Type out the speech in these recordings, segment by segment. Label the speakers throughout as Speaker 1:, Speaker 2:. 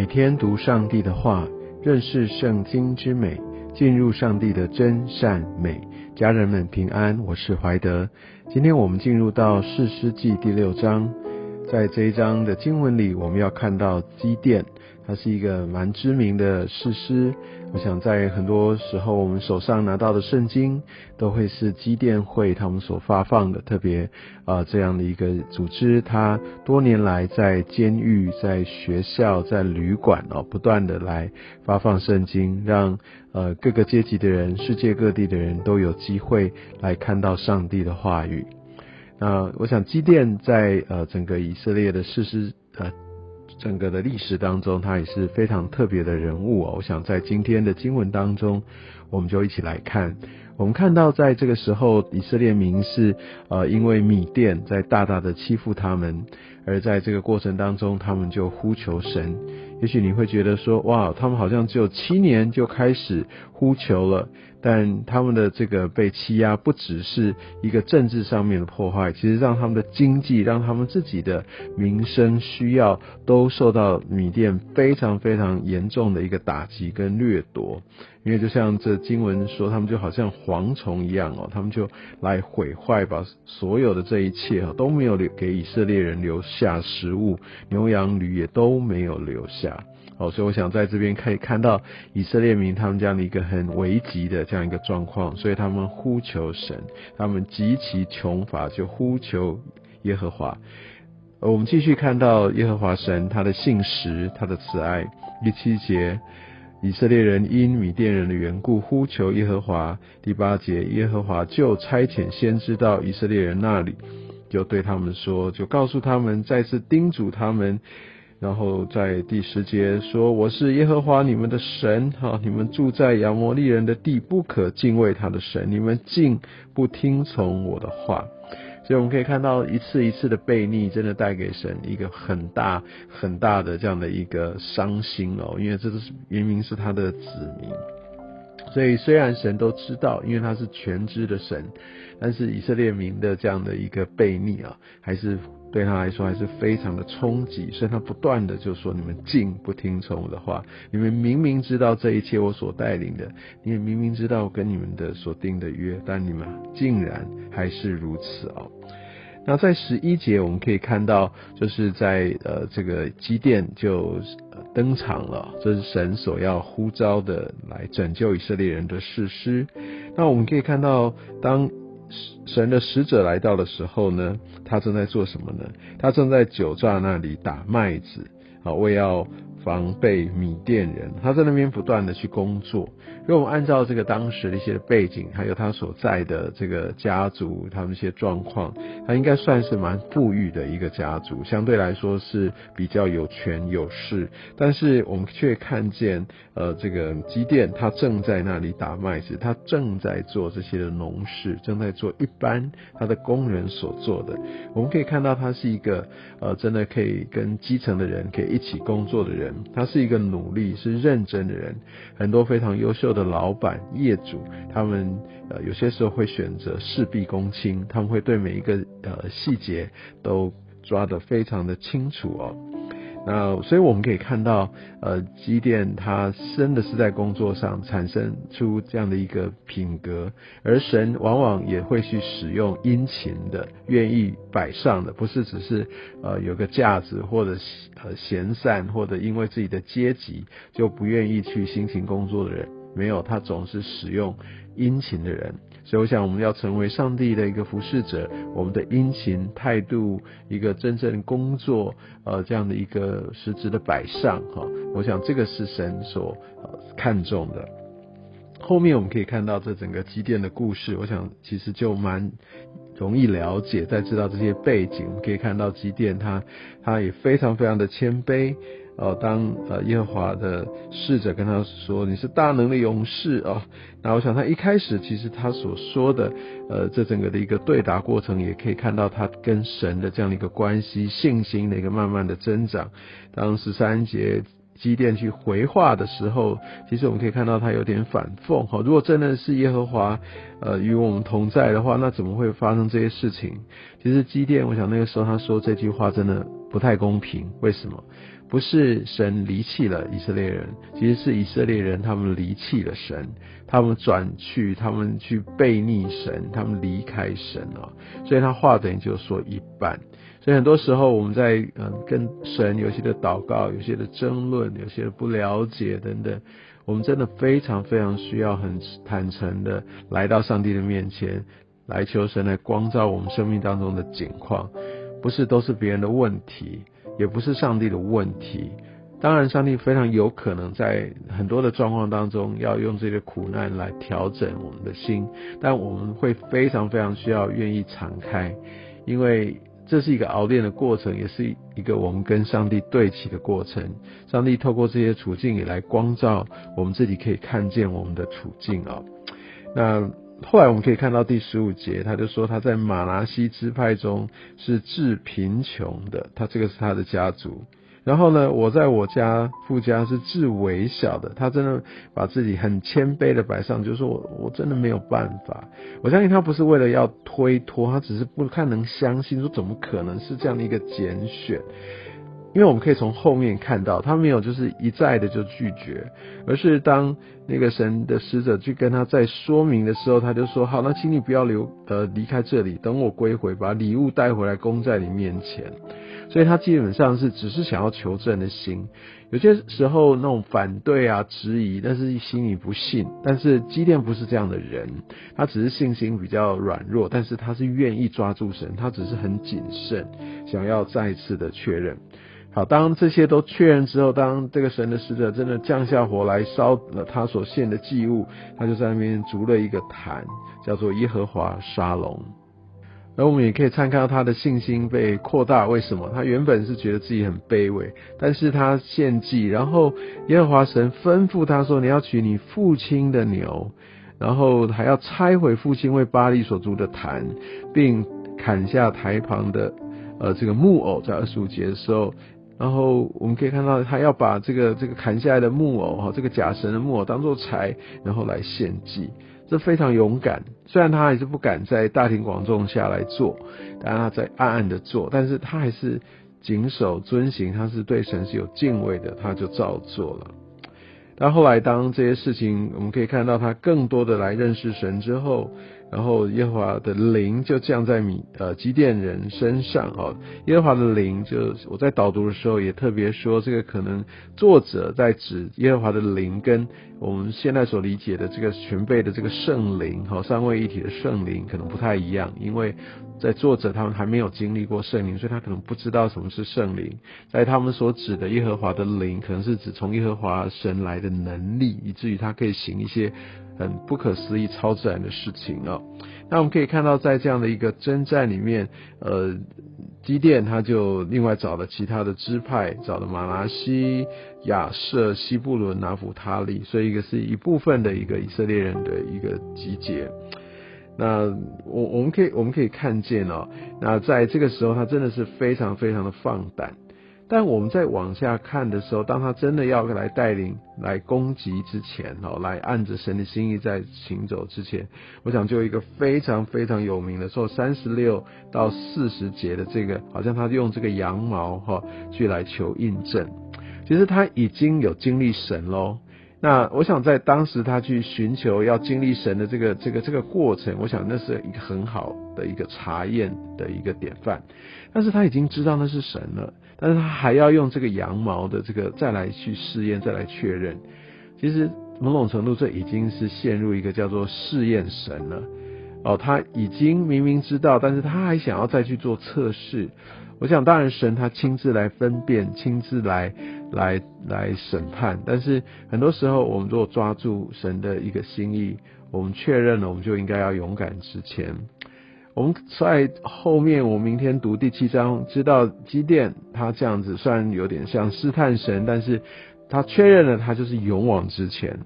Speaker 1: 每天读上帝的话，认识圣经之美，进入上帝的真善美。家人们平安，我是怀德。今天我们进入到士师记第六章，在这一章的经文里，我们要看到基甸。它是一个蛮知名的事诗，我想在很多时候我们手上拿到的圣经都会是基甸会他们所发放的，特别啊这样的一个组织，它多年来在监狱、在学校、在旅馆哦，不断的来发放圣经，让呃各个阶级的人、世界各地的人都有机会来看到上帝的话语。那我想基甸在呃整个以色列的事实呃。整个的历史当中，他也是非常特别的人物哦。我想在今天的经文当中，我们就一起来看。我们看到在这个时候，以色列民是呃因为米甸在大大的欺负他们，而在这个过程当中，他们就呼求神。也许你会觉得说，哇，他们好像只有七年就开始呼求了，但他们的这个被欺压不只是一个政治上面的破坏，其实让他们的经济，让他们自己的民生需要都受到米甸非常非常严重的一个打击跟掠夺。因为就像这经文说，他们就好像蝗虫一样哦，他们就来毁坏，把所有的这一切哦都没有留给以色列人留下食物，牛羊驴也都没有留下哦，所以我想在这边可以看到以色列民他们这样的一个很危急的这样一个状况，所以他们呼求神，他们极其穷乏，就呼求耶和华。我们继续看到耶和华神他的信实，他的慈爱，第七节。以色列人因米甸人的缘故呼求耶和华。第八节，耶和华就差遣先知到以色列人那里，就对他们说，就告诉他们，再次叮嘱他们。然后在第十节说：“我是耶和华你们的神，哈，你们住在亚摩利人的地，不可敬畏他的神，你们竟不听从我的话。”所以我们可以看到一次一次的背逆，真的带给神一个很大很大的这样的一个伤心哦，因为这都是明明是他的子民。所以虽然神都知道，因为他是全知的神，但是以色列民的这样的一个悖逆啊，还是。对他来说还是非常的冲击，所以他不断的就说：“你们竟不听从我的话，你们明明知道这一切我所带领的，你们明明知道我跟你们的所定的约，但你们竟然还是如此哦。”那在十一节我们可以看到，就是在呃这个基甸就登场了，这是神所要呼召的来拯救以色列人的事实。那我们可以看到当。神的使者来到的时候呢，他正在做什么呢？他正在酒榨那里打麦子，啊，为要。防备米甸人，他在那边不断的去工作。如果我们按照这个当时的一些背景，还有他所在的这个家族，他们一些状况，他应该算是蛮富裕的一个家族，相对来说是比较有权有势。但是我们却看见，呃，这个基甸他正在那里打麦子，他正在做这些的农事，正在做一般他的工人所做的。我们可以看到，他是一个呃，真的可以跟基层的人可以一起工作的人。他是一个努力、是认真的人，很多非常优秀的老板、业主，他们呃有些时候会选择事必躬亲，他们会对每一个呃细节都抓得非常的清楚哦。那所以我们可以看到，呃，机电它真的是在工作上产生出这样的一个品格，而神往往也会去使用殷勤的、愿意摆上的，不是只是呃有个架子或者呃闲散，或者因为自己的阶级就不愿意去辛勤工作的人，没有，他总是使用殷勤的人。所以我想，我们要成为上帝的一个服侍者，我们的殷勤态度，一个真正工作，呃，这样的一个实质的摆上，哈，我想这个是神所看重的。后面我们可以看到这整个积淀的故事，我想其实就蛮容易了解，在知道这些背景，我们可以看到积淀他，他也非常非常的谦卑。哦，当呃耶和华的使者跟他说你是大能的勇士哦，那我想他一开始其实他所说的呃这整个的一个对答过程，也可以看到他跟神的这样的一个关系，信心的一个慢慢的增长。当十三节基甸去回话的时候，其实我们可以看到他有点反讽哈。如果真的是耶和华呃与我们同在的话，那怎么会发生这些事情？其实基甸，我想那个时候他说这句话真的不太公平。为什么？不是神离弃了以色列人，其实是以色列人他们离弃了神，他们转去，他们去背逆神，他们离开神啊。所以他话等于就说一半。所以很多时候我们在嗯跟神有些的祷告，有些的争论，有些的不了解等等，我们真的非常非常需要很坦诚的来到上帝的面前，来求神来光照我们生命当中的景况，不是都是别人的问题。也不是上帝的问题，当然，上帝非常有可能在很多的状况当中要用这个苦难来调整我们的心，但我们会非常非常需要愿意敞开，因为这是一个熬炼的过程，也是一个我们跟上帝对齐的过程。上帝透过这些处境也来光照我们自己，可以看见我们的处境啊。那。后来我们可以看到第十五节，他就说他在马拿西支派中是致贫穷的，他这个是他的家族。然后呢，我在我家富家是致微小的，他真的把自己很谦卑的摆上，就是说我我真的没有办法。我相信他不是为了要推脱，他只是不太能相信，说怎么可能是这样的一个拣选。因为我们可以从后面看到，他没有就是一再的就拒绝，而是当那个神的使者去跟他再说明的时候，他就说：“好，那请你不要留呃离开这里，等我归回，把礼物带回来供在你面前。”所以他基本上是只是想要求证的心。有些时候那种反对啊、质疑，但是心里不信。但是基甸不是这样的人，他只是信心比较软弱，但是他是愿意抓住神，他只是很谨慎，想要再次的确认。好，当这些都确认之后，当这个神的使者真的降下火来烧了他所献的祭物，他就在那边筑了一个坛，叫做耶和华沙龙。而我们也可以参看到他的信心被扩大。为什么？他原本是觉得自己很卑微，但是他献祭，然后耶和华神吩咐他说：“你要取你父亲的牛，然后还要拆毁父亲为巴利所筑的坛，并砍下台旁的呃这个木偶。”在二十五节的时候。然后我们可以看到，他要把这个这个砍下来的木偶哈，这个假神的木偶当做柴，然后来献祭，这非常勇敢。虽然他还是不敢在大庭广众下来做，但他在暗暗的做，但是他还是谨守遵行，他是对神是有敬畏的，他就照做了。但后来当这些事情，我们可以看到他更多的来认识神之后。然后耶和华的灵就降在米呃基甸人身上哦，耶和华的灵就我在导读的时候也特别说，这个可能作者在指耶和华的灵跟我们现在所理解的这个全备的这个圣灵哈三位一体的圣灵可能不太一样，因为在作者他们还没有经历过圣灵，所以他可能不知道什么是圣灵。在他们所指的耶和华的灵，可能是指从耶和华神来的能力，以至于他可以行一些。很不可思议、超自然的事情啊！那我们可以看到，在这样的一个征战里面，呃，基甸他就另外找了其他的支派，找了马拉西、亚瑟、西布伦、拿弗他利，所以一个是一部分的一个以色列人的一个集结。那我我们可以我们可以看见哦，那在这个时候，他真的是非常非常的放胆。但我们在往下看的时候，当他真的要来带领、来攻击之前，哦，来按着神的心意在行走之前，我想就一个非常非常有名的，说三十六到四十节的这个，好像他用这个羊毛哈去来求印证，其实他已经有经历神喽。那我想在当时他去寻求要经历神的这个这个这个过程，我想那是一个很好的一个查验的一个典范。但是他已经知道那是神了。但是他还要用这个羊毛的这个再来去试验，再来确认。其实某种程度，这已经是陷入一个叫做试验神了。哦，他已经明明知道，但是他还想要再去做测试。我想，当然神他亲自来分辨，亲自来来来审判。但是很多时候，我们如果抓住神的一个心意，我们确认了，我们就应该要勇敢直前。我们在后面，我明天读第七章，知道基甸他这样子，虽然有点像试探神，但是他确认了他就是勇往直前。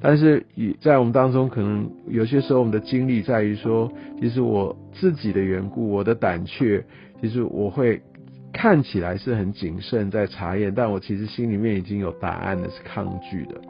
Speaker 1: 但是以在我们当中，可能有些时候我们的经历在于说，其实我自己的缘故，我的胆怯，其实我会看起来是很谨慎在查验，但我其实心里面已经有答案的，是抗拒的。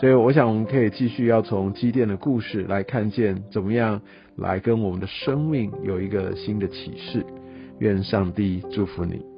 Speaker 1: 所以我想，我们可以继续要从基甸的故事来看见，怎么样来跟我们的生命有一个新的启示。愿上帝祝福你。